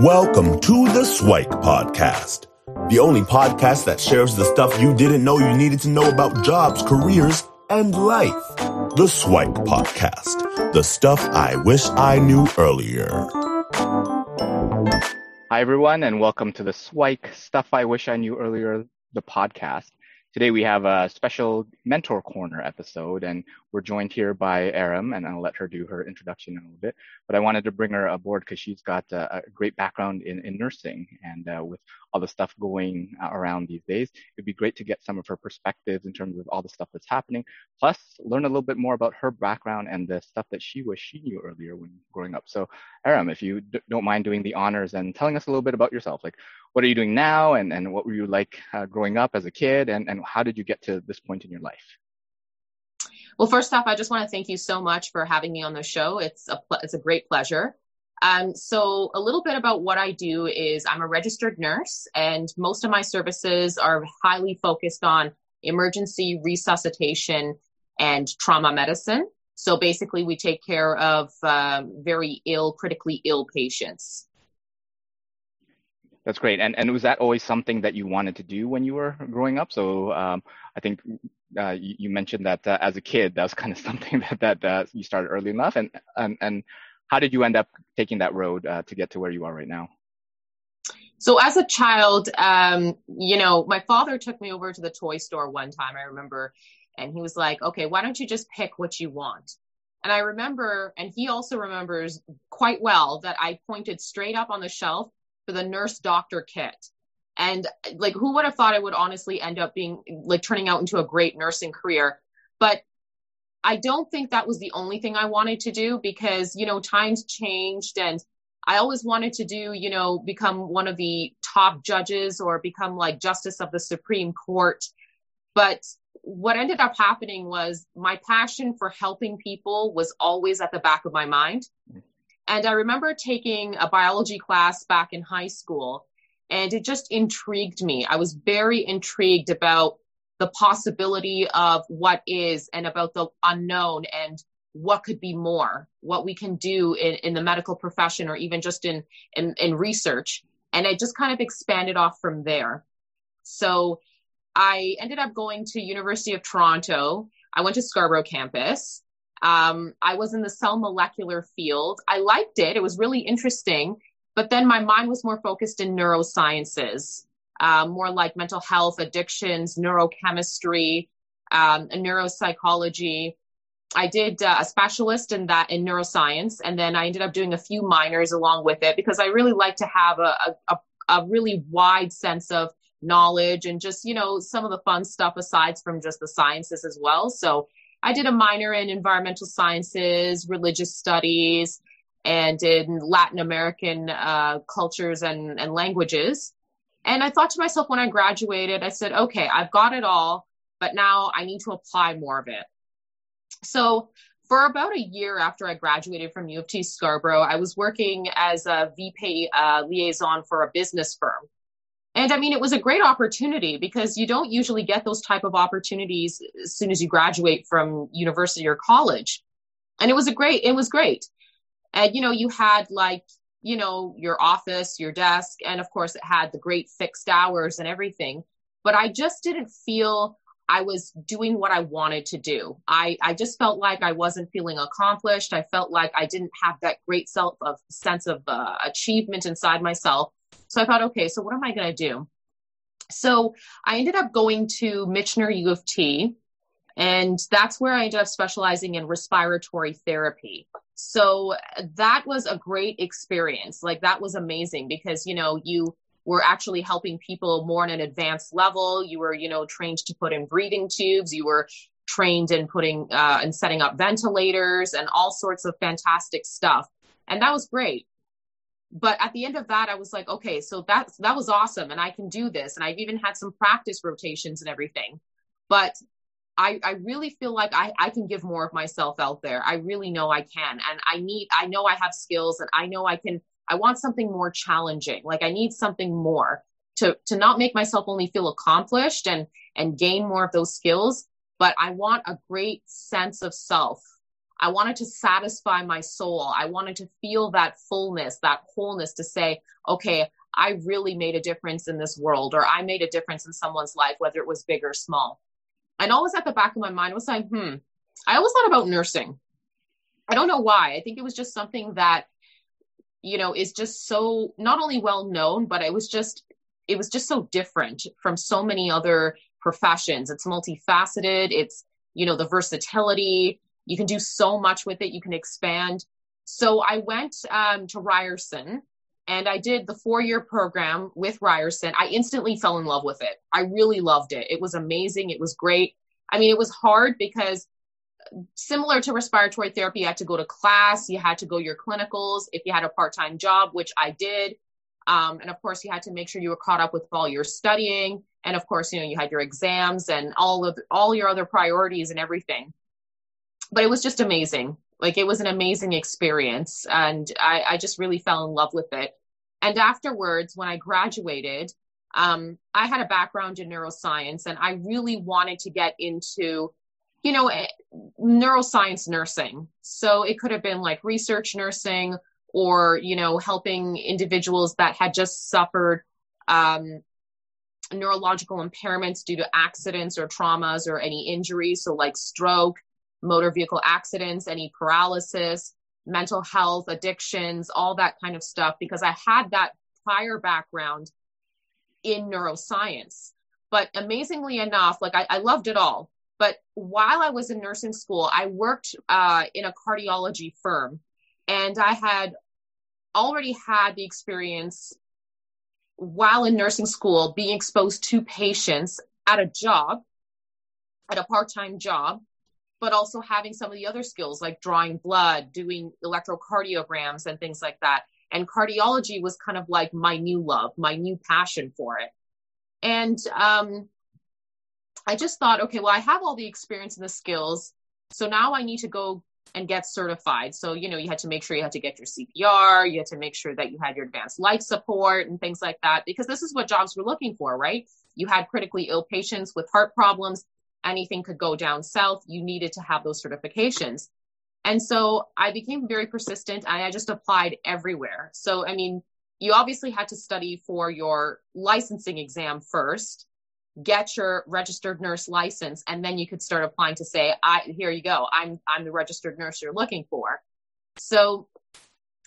Welcome to the Swike Podcast, the only podcast that shares the stuff you didn't know you needed to know about jobs, careers, and life. The Swike Podcast, the stuff I wish I knew earlier. Hi, everyone, and welcome to the Swike Stuff I Wish I Knew Earlier, the podcast. Today we have a special Mentor Corner episode, and we're joined here by Aram, and I'll let her do her introduction in a little bit. But I wanted to bring her aboard because she's got a, a, great background in, in nursing, and uh, with all the stuff going around these days, it'd be great to get some of her perspectives in terms of all the stuff that's happening, plus learn a little bit more about her background and the stuff that she was she knew earlier when growing up. So, Aram, if you d- don't mind doing the honors and telling us a little bit about yourself, like what are you doing now, and, and what were you like uh, growing up as a kid, and, and how did you get to this point in your life? Well, first off, I just want to thank you so much for having me on the show. It's a it's a great pleasure. Um, so a little bit about what I do is I'm a registered nurse, and most of my services are highly focused on emergency resuscitation and trauma medicine. So basically, we take care of um, very ill, critically ill patients. That's great. And and was that always something that you wanted to do when you were growing up? So um, I think uh, you, you, mentioned that uh, as a kid, that was kind of something that that uh, you started early enough. And and and how did you end up taking that road uh, to get to where you are right now? So as a child, um, you know, my father took me over to the toy store one time. I remember, and he was like, "Okay, why don't you just pick what you want?" And I remember, and he also remembers quite well that I pointed straight up on the shelf for the nurse doctor kit. And like, who would have thought I would honestly end up being like turning out into a great nursing career? But I don't think that was the only thing I wanted to do because, you know, times changed and I always wanted to do, you know, become one of the top judges or become like justice of the Supreme Court. But what ended up happening was my passion for helping people was always at the back of my mind. Mm-hmm. And I remember taking a biology class back in high school, and it just intrigued me. I was very intrigued about the possibility of what is and about the unknown and what could be more, what we can do in, in the medical profession or even just in, in, in research. And it just kind of expanded off from there. So I ended up going to University of Toronto. I went to Scarborough campus um, I was in the cell molecular field. I liked it. It was really interesting. But then my mind was more focused in neurosciences, uh, more like mental health, addictions, neurochemistry, um, neuropsychology. I did uh, a specialist in that in neuroscience, and then I ended up doing a few minors along with it because I really like to have a, a, a really wide sense of knowledge and just you know some of the fun stuff aside from just the sciences as well. So I did a minor in environmental sciences, religious studies, and in Latin American uh, cultures and, and languages. And I thought to myself when I graduated, I said, okay, I've got it all, but now I need to apply more of it. So for about a year after I graduated from U of T Scarborough, I was working as a VP uh, liaison for a business firm. And I mean, it was a great opportunity because you don't usually get those type of opportunities as soon as you graduate from university or college. And it was a great, it was great. And, you know, you had like, you know, your office, your desk, and of course it had the great fixed hours and everything. But I just didn't feel I was doing what I wanted to do. I, I just felt like I wasn't feeling accomplished. I felt like I didn't have that great self of sense of uh, achievement inside myself. So I thought, okay, so what am I going to do? So I ended up going to Michener U of T, and that's where I ended up specializing in respiratory therapy. So that was a great experience. Like that was amazing because, you know, you were actually helping people more on an advanced level. You were, you know, trained to put in breathing tubes. You were trained in putting uh, and setting up ventilators and all sorts of fantastic stuff. And that was great but at the end of that i was like okay so that's that was awesome and i can do this and i've even had some practice rotations and everything. But i i really feel like i i can give more of myself out there. I really know i can and i need i know i have skills and i know i can i want something more challenging. Like i need something more to to not make myself only feel accomplished and and gain more of those skills but i want a great sense of self I wanted to satisfy my soul. I wanted to feel that fullness, that wholeness to say, okay, I really made a difference in this world, or I made a difference in someone's life, whether it was big or small. And always at the back of my mind was like, hmm, I always thought about nursing. I don't know why. I think it was just something that, you know, is just so not only well known, but it was just, it was just so different from so many other professions. It's multifaceted. It's, you know, the versatility. You can do so much with it. You can expand. So I went um, to Ryerson and I did the four year program with Ryerson. I instantly fell in love with it. I really loved it. It was amazing. It was great. I mean, it was hard because similar to respiratory therapy, you had to go to class, you had to go your clinicals. If you had a part time job, which I did, um, and of course, you had to make sure you were caught up with all your studying, and of course, you know, you had your exams and all of all your other priorities and everything. But it was just amazing. Like it was an amazing experience, and I, I just really fell in love with it. And afterwards, when I graduated, um, I had a background in neuroscience, and I really wanted to get into, you know, eh, neuroscience nursing. So it could have been like research nursing, or you know, helping individuals that had just suffered um, neurological impairments due to accidents or traumas or any injuries. So like stroke, motor vehicle accidents, any paralysis, mental health, addictions, all that kind of stuff, because I had that prior background in neuroscience. But amazingly enough, like I, I loved it all. But while I was in nursing school, I worked uh, in a cardiology firm and I had already had the experience while in nursing school being exposed to patients at a job, at a part time job, but also having some of the other skills like drawing blood, doing electrocardiograms, and things like that. And cardiology was kind of like my new love, my new passion for it. And um, I just thought, okay, well, I have all the experience and the skills. So now I need to go and get certified. So, you know, you had to make sure you had to get your CPR, you had to make sure that you had your advanced life support and things like that, because this is what jobs were looking for, right? You had critically ill patients with heart problems anything could go down south, you needed to have those certifications. And so I became very persistent and I just applied everywhere. So, I mean, you obviously had to study for your licensing exam first, get your registered nurse license, and then you could start applying to say, I, here you go. I'm, I'm the registered nurse you're looking for. So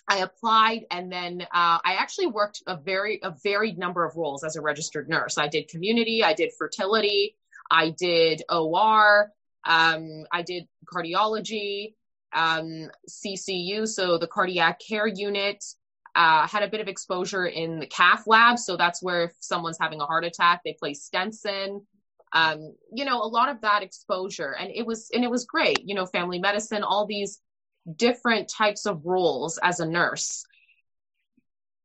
I applied and then uh, I actually worked a very, a varied number of roles as a registered nurse. I did community, I did fertility, I did OR, um, I did cardiology, um, CCU, so the cardiac care unit. Uh, had a bit of exposure in the cath lab, so that's where if someone's having a heart attack, they place stents in. Um, you know, a lot of that exposure, and it was and it was great. You know, family medicine, all these different types of roles as a nurse.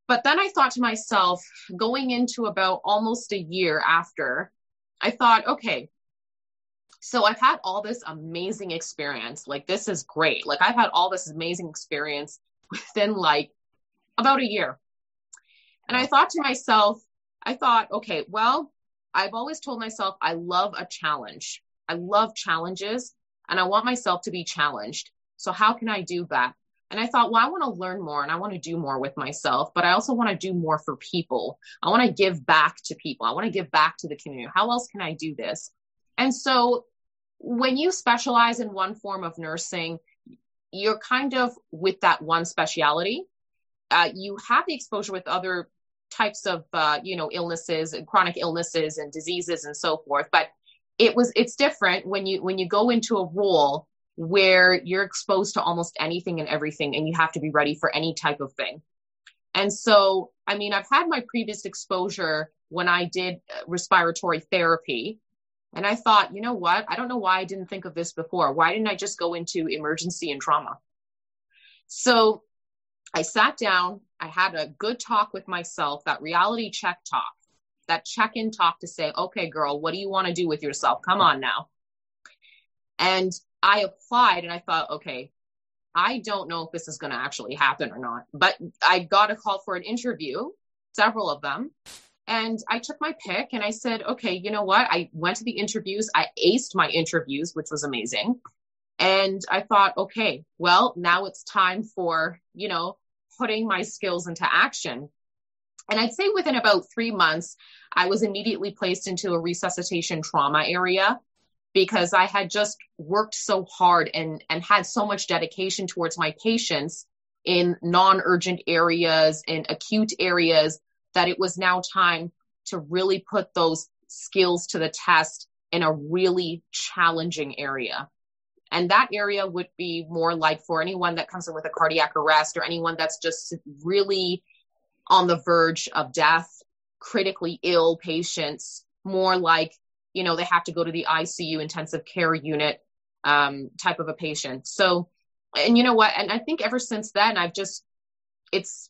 But then I thought to myself, going into about almost a year after, I thought, okay, so I've had all this amazing experience. Like, this is great. Like, I've had all this amazing experience within like about a year. And I thought to myself, I thought, okay, well, I've always told myself I love a challenge. I love challenges and I want myself to be challenged. So, how can I do that? And I thought, well, I want to learn more and I want to do more with myself, but I also want to do more for people. I want to give back to people. I want to give back to the community. How else can I do this? And so when you specialize in one form of nursing, you're kind of with that one speciality. Uh, you have the exposure with other types of, uh, you know, illnesses and chronic illnesses and diseases and so forth. But it was, it's different when you, when you go into a role where you're exposed to almost anything and everything and you have to be ready for any type of thing. And so, I mean, I've had my previous exposure when I did uh, respiratory therapy. And I thought, you know what? I don't know why I didn't think of this before. Why didn't I just go into emergency and trauma? So I sat down, I had a good talk with myself, that reality check talk, that check in talk to say, okay, girl, what do you want to do with yourself? Come on now. And I applied and I thought, okay, I don't know if this is going to actually happen or not, but I got a call for an interview, several of them. And I took my pick and I said, okay, you know what? I went to the interviews. I aced my interviews, which was amazing. And I thought, okay, well, now it's time for, you know, putting my skills into action. And I'd say within about three months, I was immediately placed into a resuscitation trauma area because I had just worked so hard and, and had so much dedication towards my patients in non urgent areas, in acute areas, that it was now time to really put those skills to the test in a really challenging area. And that area would be more like for anyone that comes in with a cardiac arrest or anyone that's just really on the verge of death, critically ill patients, more like, you know, they have to go to the ICU intensive care unit um, type of a patient. So, and you know what? And I think ever since then, I've just, it's,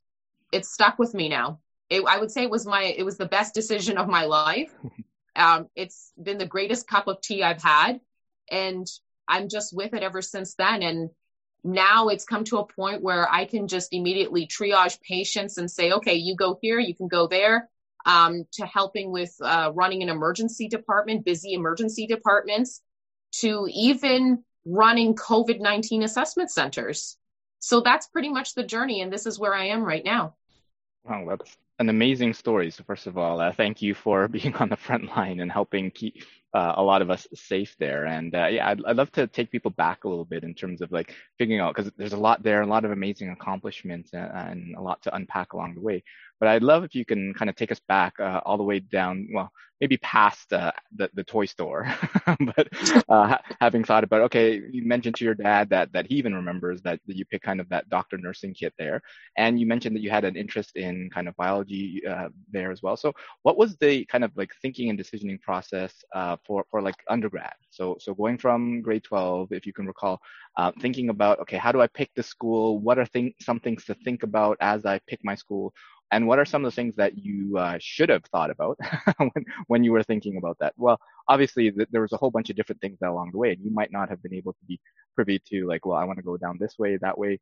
it's stuck with me now. It, I would say it was my, it was the best decision of my life. Um, it's been the greatest cup of tea I've had. And I'm just with it ever since then. And now it's come to a point where I can just immediately triage patients and say, okay, you go here, you can go there, um, to helping with uh, running an emergency department, busy emergency departments, to even running COVID 19 assessment centers. So that's pretty much the journey. And this is where I am right now. Wow, that's an amazing story. So first of all, uh, thank you for being on the front line and helping keep uh, a lot of us safe there. And uh, yeah, I'd, I'd love to take people back a little bit in terms of like figuring out because there's a lot there, a lot of amazing accomplishments and, and, a lot to unpack along the way. But I'd love if you can kind of take us back uh, all the way down, well, maybe past uh, the the toy store. but uh, having thought about, okay, you mentioned to your dad that that he even remembers that, that you picked kind of that doctor nursing kit there, and you mentioned that you had an interest in kind of biology uh, there as well. So what was the kind of like thinking and decisioning process uh, for for like undergrad? So so going from grade 12, if you can recall, uh, thinking about okay, how do I pick the school? What are thing, some things to think about as I pick my school? And what are some of the things that you uh, should have thought about when, when you were thinking about that? Well, obviously th- there was a whole bunch of different things along the way, and you might not have been able to be privy to like, well, I want to go down this way, that way.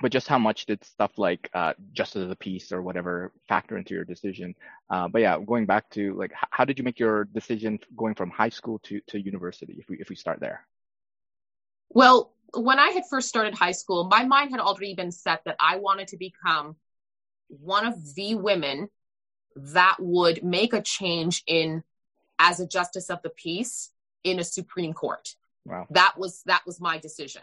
But just how much did stuff like uh, justice of the peace or whatever factor into your decision? Uh, but yeah, going back to like, h- how did you make your decision going from high school to, to university? If we if we start there. Well, when I had first started high school, my mind had already been set that I wanted to become one of the women that would make a change in as a justice of the peace in a Supreme Court. Wow. That was that was my decision.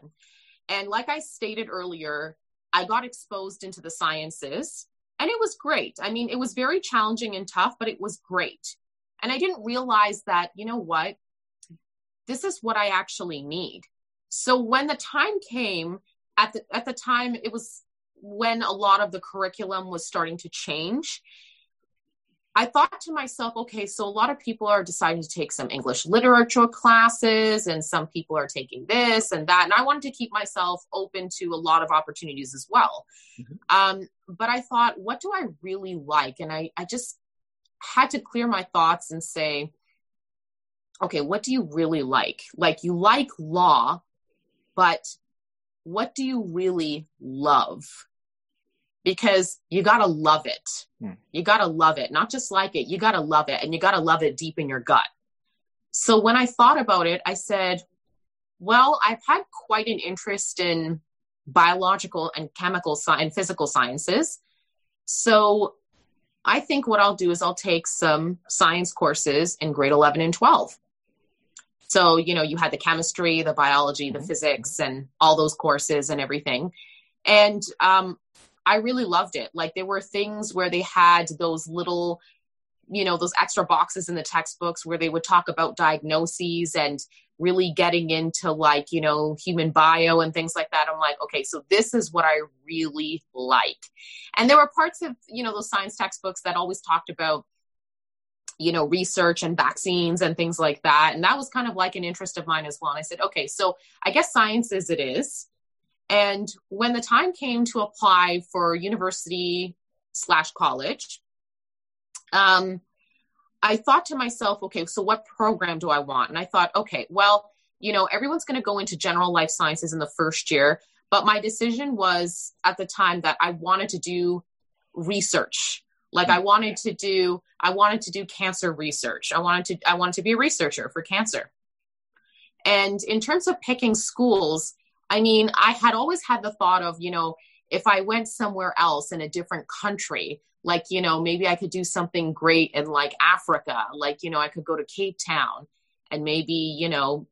And like I stated earlier, I got exposed into the sciences and it was great. I mean, it was very challenging and tough, but it was great. And I didn't realize that, you know what? This is what I actually need. So when the time came, at the at the time it was when a lot of the curriculum was starting to change, I thought to myself, okay, so a lot of people are deciding to take some English literature classes, and some people are taking this and that. And I wanted to keep myself open to a lot of opportunities as well. Mm-hmm. Um, but I thought, what do I really like? And I, I just had to clear my thoughts and say, okay, what do you really like? Like, you like law, but what do you really love? Because you got to love it. Hmm. You got to love it, not just like it. You got to love it and you got to love it deep in your gut. So when I thought about it, I said, well, I've had quite an interest in biological and chemical and physical sciences. So I think what I'll do is I'll take some science courses in grade 11 and 12. So, you know, you had the chemistry, the biology, the mm-hmm. physics, and all those courses and everything. And um, I really loved it. Like there were things where they had those little, you know, those extra boxes in the textbooks where they would talk about diagnoses and really getting into like, you know, human bio and things like that. I'm like, okay, so this is what I really like. And there were parts of, you know, those science textbooks that always talked about you know research and vaccines and things like that and that was kind of like an interest of mine as well and i said okay so i guess science is it is and when the time came to apply for university slash college, um, I thought to myself, okay, so what program do I want? And I thought, okay, well, you know, everyone's going to go into general life sciences in the first year. But my decision was at the time that I wanted to do research. Like I wanted to do, I wanted to do cancer research. I wanted to, I wanted to be a researcher for cancer. And in terms of picking schools, I mean, I had always had the thought of, you know, if I went somewhere else in a different country, like, you know, maybe I could do something great in like Africa, like, you know, I could go to Cape Town and maybe, you know,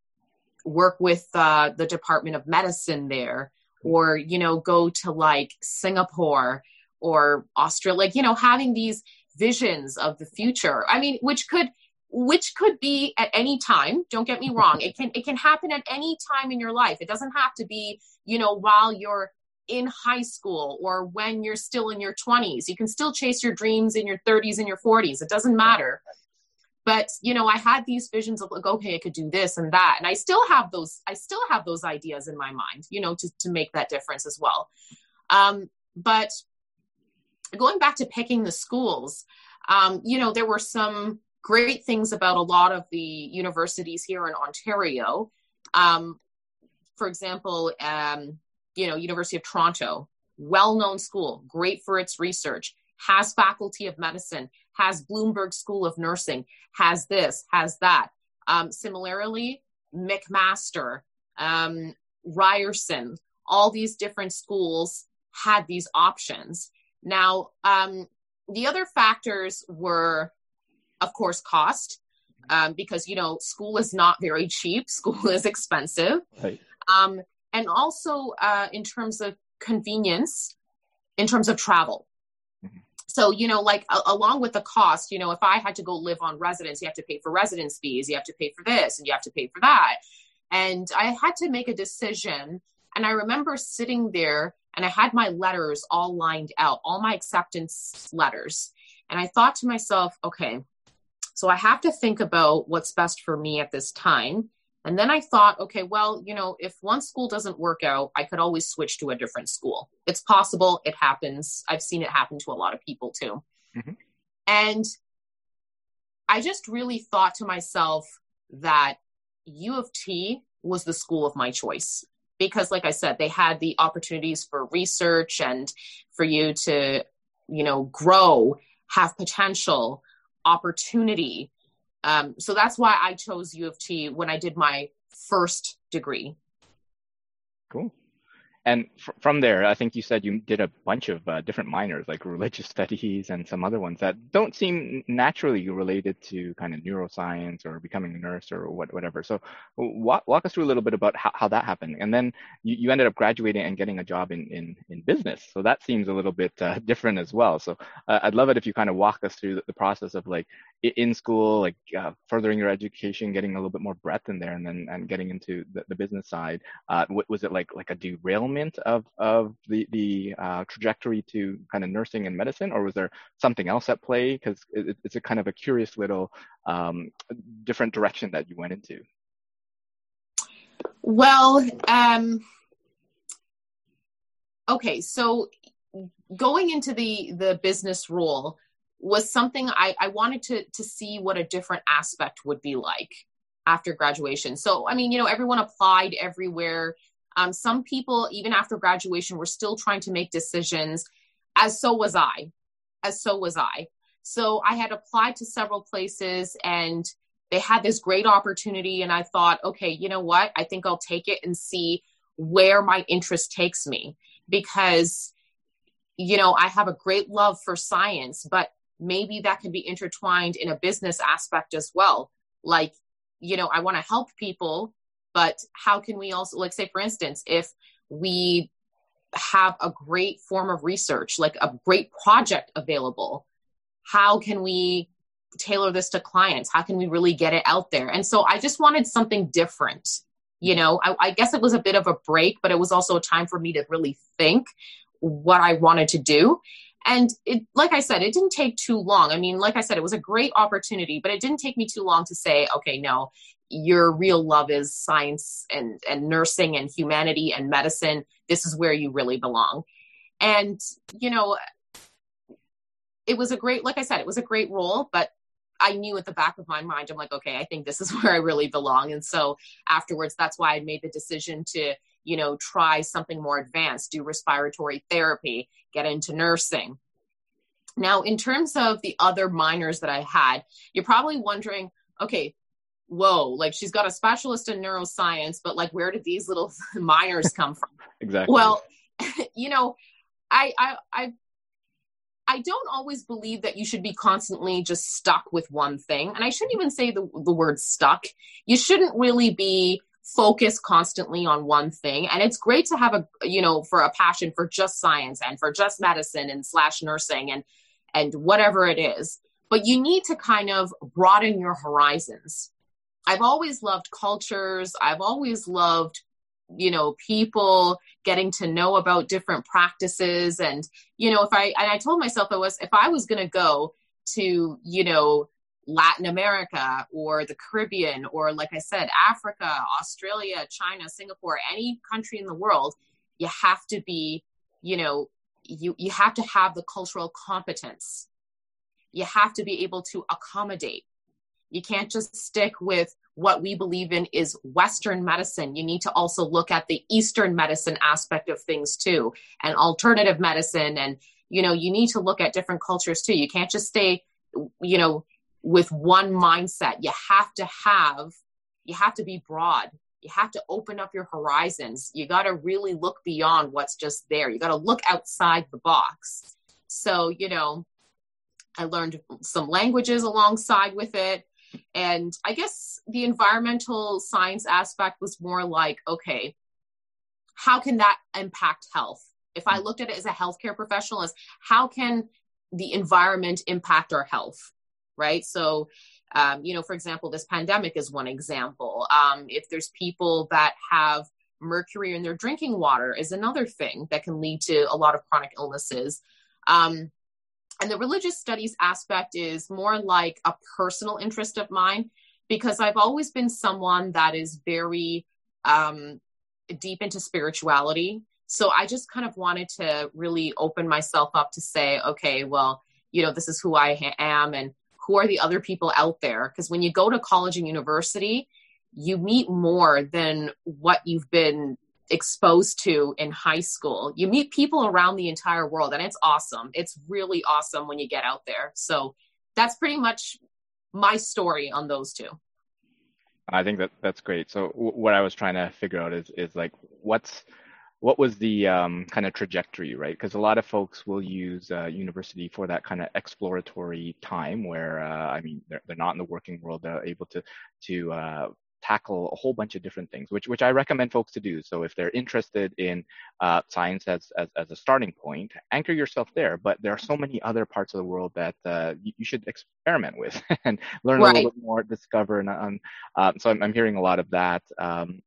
work with uh, the Department of Medicine there, or, you know, go to like Singapore or Australia, like, you know, having these visions of the future. I mean, which could which could be at any time don't get me wrong it can it can happen at any time in your life. It doesn't have to be you know while you're in high school or when you're still in your 20s you can still chase your dreams in your 30s and your 40s it doesn't matter. But you know i had these visions of like okay i could do this and that. And i still have those i still have those ideas in my mind you know to, to make that difference as well. Um, but going back to picking the schools um, you know there were some great things about a lot of the universities here in Ontario. Um, for example, um, you know, University of Toronto, well-known school, great for its research, has faculty of medicine, has Bloomberg School of Nursing, has this, has that. Um, similarly, McMaster, um, Ryerson, all these different schools had these options. Now, um, the other factors were of course, cost um, because you know school is not very cheap. School is expensive, right. um, and also uh, in terms of convenience, in terms of travel. Mm-hmm. So you know, like a- along with the cost, you know, if I had to go live on residence, you have to pay for residence fees, you have to pay for this, and you have to pay for that. And I had to make a decision. And I remember sitting there and I had my letters all lined out, all my acceptance letters. And I thought to myself, okay, so I have to think about what's best for me at this time. And then I thought, okay, well, you know, if one school doesn't work out, I could always switch to a different school. It's possible, it happens. I've seen it happen to a lot of people too. Mm-hmm. And I just really thought to myself that U of T was the school of my choice because like I said, they had the opportunities for research and for you to, you know, grow, have potential, opportunity. Um, so that's why I chose U of T when I did my first degree. Cool. And fr- from there, I think you said you did a bunch of uh, different minors, like religious studies and some other ones that don't seem naturally related to kind of neuroscience or becoming a nurse or what, whatever. So walk, walk us through a little bit about how, how that happened. And then you, you ended up graduating and getting a job in, in, in business. So that seems a little bit uh, different as well. So uh, I'd love it if you kind of walk us through the, the process of like in school, like uh, furthering your education, getting a little bit more breadth in there, and then and getting into the, the business side. Uh, was it like like a derailment? of of the the uh, trajectory to kind of nursing and medicine, or was there something else at play? Because it, it's a kind of a curious little um, different direction that you went into. Well, um, okay, so going into the the business role was something I, I wanted to to see what a different aspect would be like after graduation. So, I mean, you know, everyone applied everywhere. Um, some people, even after graduation, were still trying to make decisions, as so was I. As so was I. So I had applied to several places and they had this great opportunity. And I thought, okay, you know what? I think I'll take it and see where my interest takes me because, you know, I have a great love for science, but maybe that can be intertwined in a business aspect as well. Like, you know, I want to help people, but how can we also like say for instance if we have a great form of research like a great project available how can we tailor this to clients? How can we really get it out there? And so i just wanted something different you know? I, I guess it was a bit of a break but it was also a time for me to really think what i wanted to do and it like i said it didn't take too long i mean like i said it was a great opportunity but it didn't take me too long to say okay no your real love is science and, and nursing and humanity and medicine. This is where you really belong. And, you know, it was a great, like I said, it was a great role, but I knew at the back of my mind, I'm like, okay, I think this is where I really belong. And so afterwards, that's why I made the decision to, you know, try something more advanced, do respiratory therapy, get into nursing. Now, in terms of the other minors that I had, you're probably wondering, okay, whoa, like she's got a specialist in neuroscience, but like where did these little minors come from? exactly. Well, you know, I, I, I, I don't always believe that you should be constantly just stuck with one thing. And I shouldn't even say the, the word stuck. You shouldn't really be focused constantly on one thing. And it's great to have a, you know, for a passion for just science and for just medicine and slash nursing and, and whatever it is. But you need to kind of broaden your horizons. I've always loved cultures. I've always loved you know people getting to know about different practices and you know if i and i told myself i was if i was going to go to you know latin america or the caribbean or like i said africa australia china singapore any country in the world you have to be you know you you have to have the cultural competence you have to be able to accommodate you can't just stick with what we believe in is Western medicine. You need to also look at the Eastern medicine aspect of things too, and alternative medicine. And, you know, you need to look at different cultures too. You can't just stay, you know, with one mindset. You have to have, you have to be broad. You have to open up your horizons. You got to really look beyond what's just there. You got to look outside the box. So, you know, I learned some languages alongside with it. And I guess the environmental science aspect was more like, okay, how can that impact health? If I looked at it as a healthcare professional, as how can the environment impact our health, right? So, um, you know, for example, this pandemic is one example. Um, if there's people that have mercury in their drinking water, is another thing that can lead to a lot of chronic illnesses. Um, and the religious studies aspect is more like a personal interest of mine because I've always been someone that is very um, deep into spirituality. So I just kind of wanted to really open myself up to say, okay, well, you know, this is who I ha- am and who are the other people out there? Because when you go to college and university, you meet more than what you've been exposed to in high school. You meet people around the entire world, and it's awesome. It's really awesome when you get out there. So that's pretty much my story on those two. I think that that's great. So w- what I was trying to figure out is is like what's what was the um, kind of trajectory, right? Because a lot of folks will use uh, university for that kind of exploratory time, where uh, I mean they're, they're not in the working world, they're able to to uh, tackle a whole bunch of different things, which which I recommend folks to do. So if they're interested in uh, science as, as as a starting point, anchor yourself there. But there are so many other parts of the world that uh, you, you, should experiment with and learn right. a little bit more, discover. And um, uh, so I'm, I'm hearing a lot of that. Um,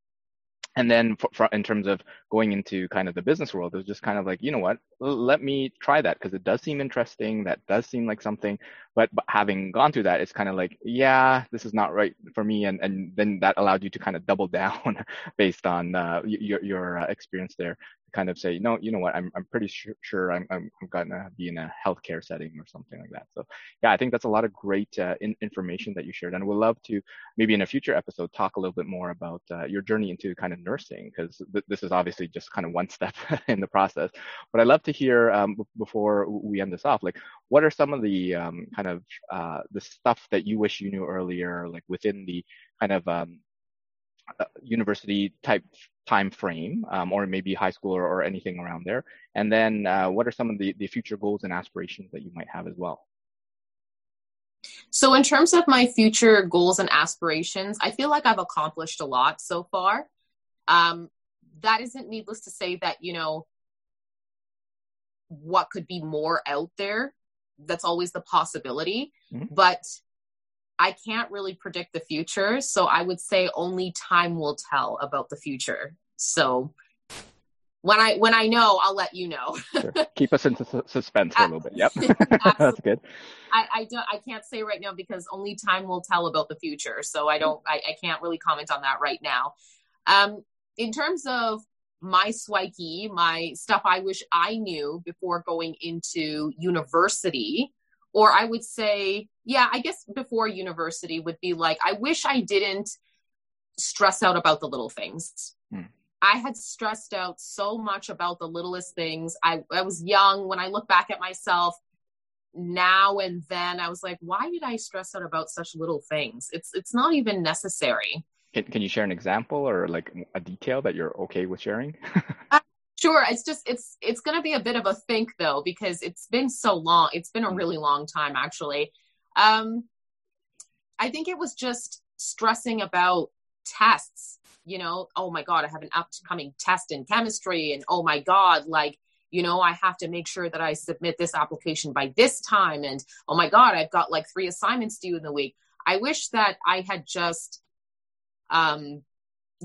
and then for, for, in terms of going into kind of the business world it was just kind of like you know what? Let me try that because it does seem interesting that does seem like something. But, but having gone through that it's kind of like yeah this is not right for me. And, and then that allowed you to kind of double down based on uh, your, your uh, experience there kind of say, no, you know what, I'm, I'm pretty sure, sure I'm, I'm, gonna be in a healthcare setting or something like that. So yeah, I think that's a lot of great uh, in, information that you shared, and we'd love to maybe in a future episode talk a little bit more about uh, your journey into kind of nursing because th- this is obviously just kind of one step in the process. But I'd love to hear um, b- before we end this off, like what are some of the um, kind of uh, the stuff that you wish you knew earlier, like within the kind of um, university type time frame, um, or maybe high school or, or, anything around there? And then uh, what are some of the, the future goals and aspirations that you might have as well? So, in terms of my future goals and aspirations, I feel like I've accomplished a lot so far. Um, that isn't needless to say that, you know, what could be more out there. That's always the possibility. Mm-hmm. But I can't really predict the future. So I would say only time will tell about the future. So when I when I know, I'll let you know. sure. Keep us in su- suspense for a little bit. Yep, that's good. I, I don't. I can't say right now because only time will tell about the future. So I don't. I, I can't really comment on that right now. Um, in terms of my swikey, my stuff I wish I knew before going into university or I would say, yeah, I guess before university would be like, I wish I didn't stress out about the little things. Hmm. I had stressed out so much about the littlest things. I, I was young when I look back at myself. now and then I was like, why did I stress out about such little things? It's it's not even necessary. Can, can you share an example or like a detail that you're okay with sharing? uh, sure. It's just it's it's going to be a bit of a think though because it's been so long. It's been a really long time actually. Um, I think it was just stressing about tests. You know, oh my god, I have an upcoming test in chemistry, and oh my god, like you know, I have to make sure that I submit this application by this time. And oh my God, I've got like three assignments due in the week. I wish that I had just um,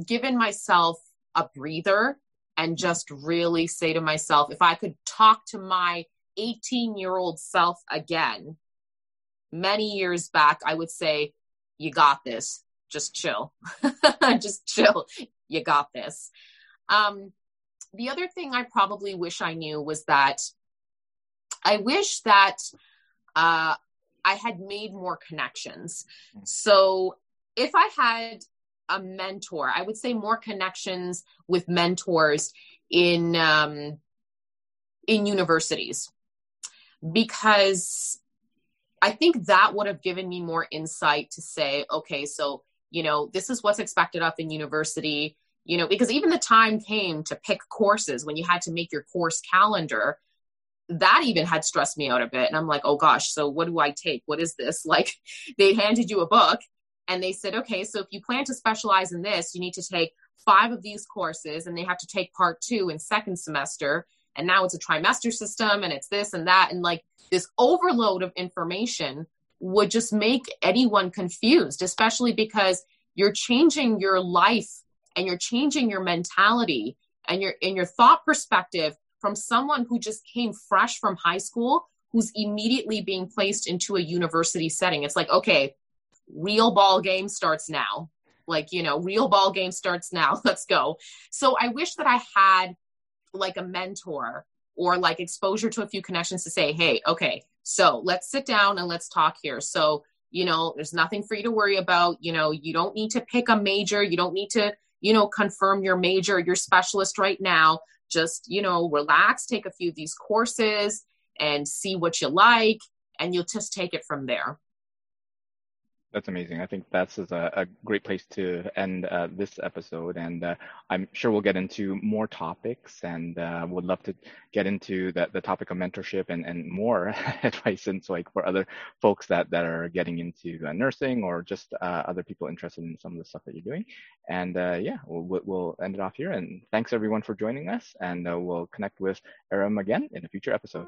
given myself a breather and just really say to myself, if I could talk to my 18 year old self again, many years back, I would say, You got this. Just chill. just chill. You got this. Um, the other thing I probably wish I knew was that I wish that uh, I had made more connections. So if I had a mentor, I would say more connections with mentors in um, in universities. Because I think that would have given me more insight to say, okay, so you know, this is what's expected of in university you know because even the time came to pick courses when you had to make your course calendar that even had stressed me out a bit. And i'm like oh gosh so what do i take? What is this? Like they handed you a book and they said okay so if you plan to specialize in this you need to take five of these courses and they have to take part two in second semester. And now it's a trimester system and it's this and that. And like this overload of information would just make anyone confused especially because you're changing your life and you're changing your mentality and your in your thought perspective from someone who just came fresh from high school who's immediately being placed into a university setting. It's like okay real ball game starts now. Like you know real ball game starts now. Let's go. So i wish that i had like a mentor or like exposure to a few connections to say hey okay so let's sit down and let's talk here. So you know there's nothing for you to worry about. You know you don't need to pick a major. You don't need to you know, confirm your major, your specialist right now. Just, you know, relax, take a few of these courses and see what you like, and you'll just take it from there. That's amazing. I think that's a, a great place to end uh, this episode. And uh, I'm sure we'll get into more topics and uh, would love to get into the, the topic of mentorship and, and more advice and so like for other folks that, that are getting into uh, nursing or just uh, other people interested in some of the stuff that you're doing. And uh, yeah, we'll, we'll end it off here. And thanks everyone for joining us. And we'll connect with Aram again in a future episode.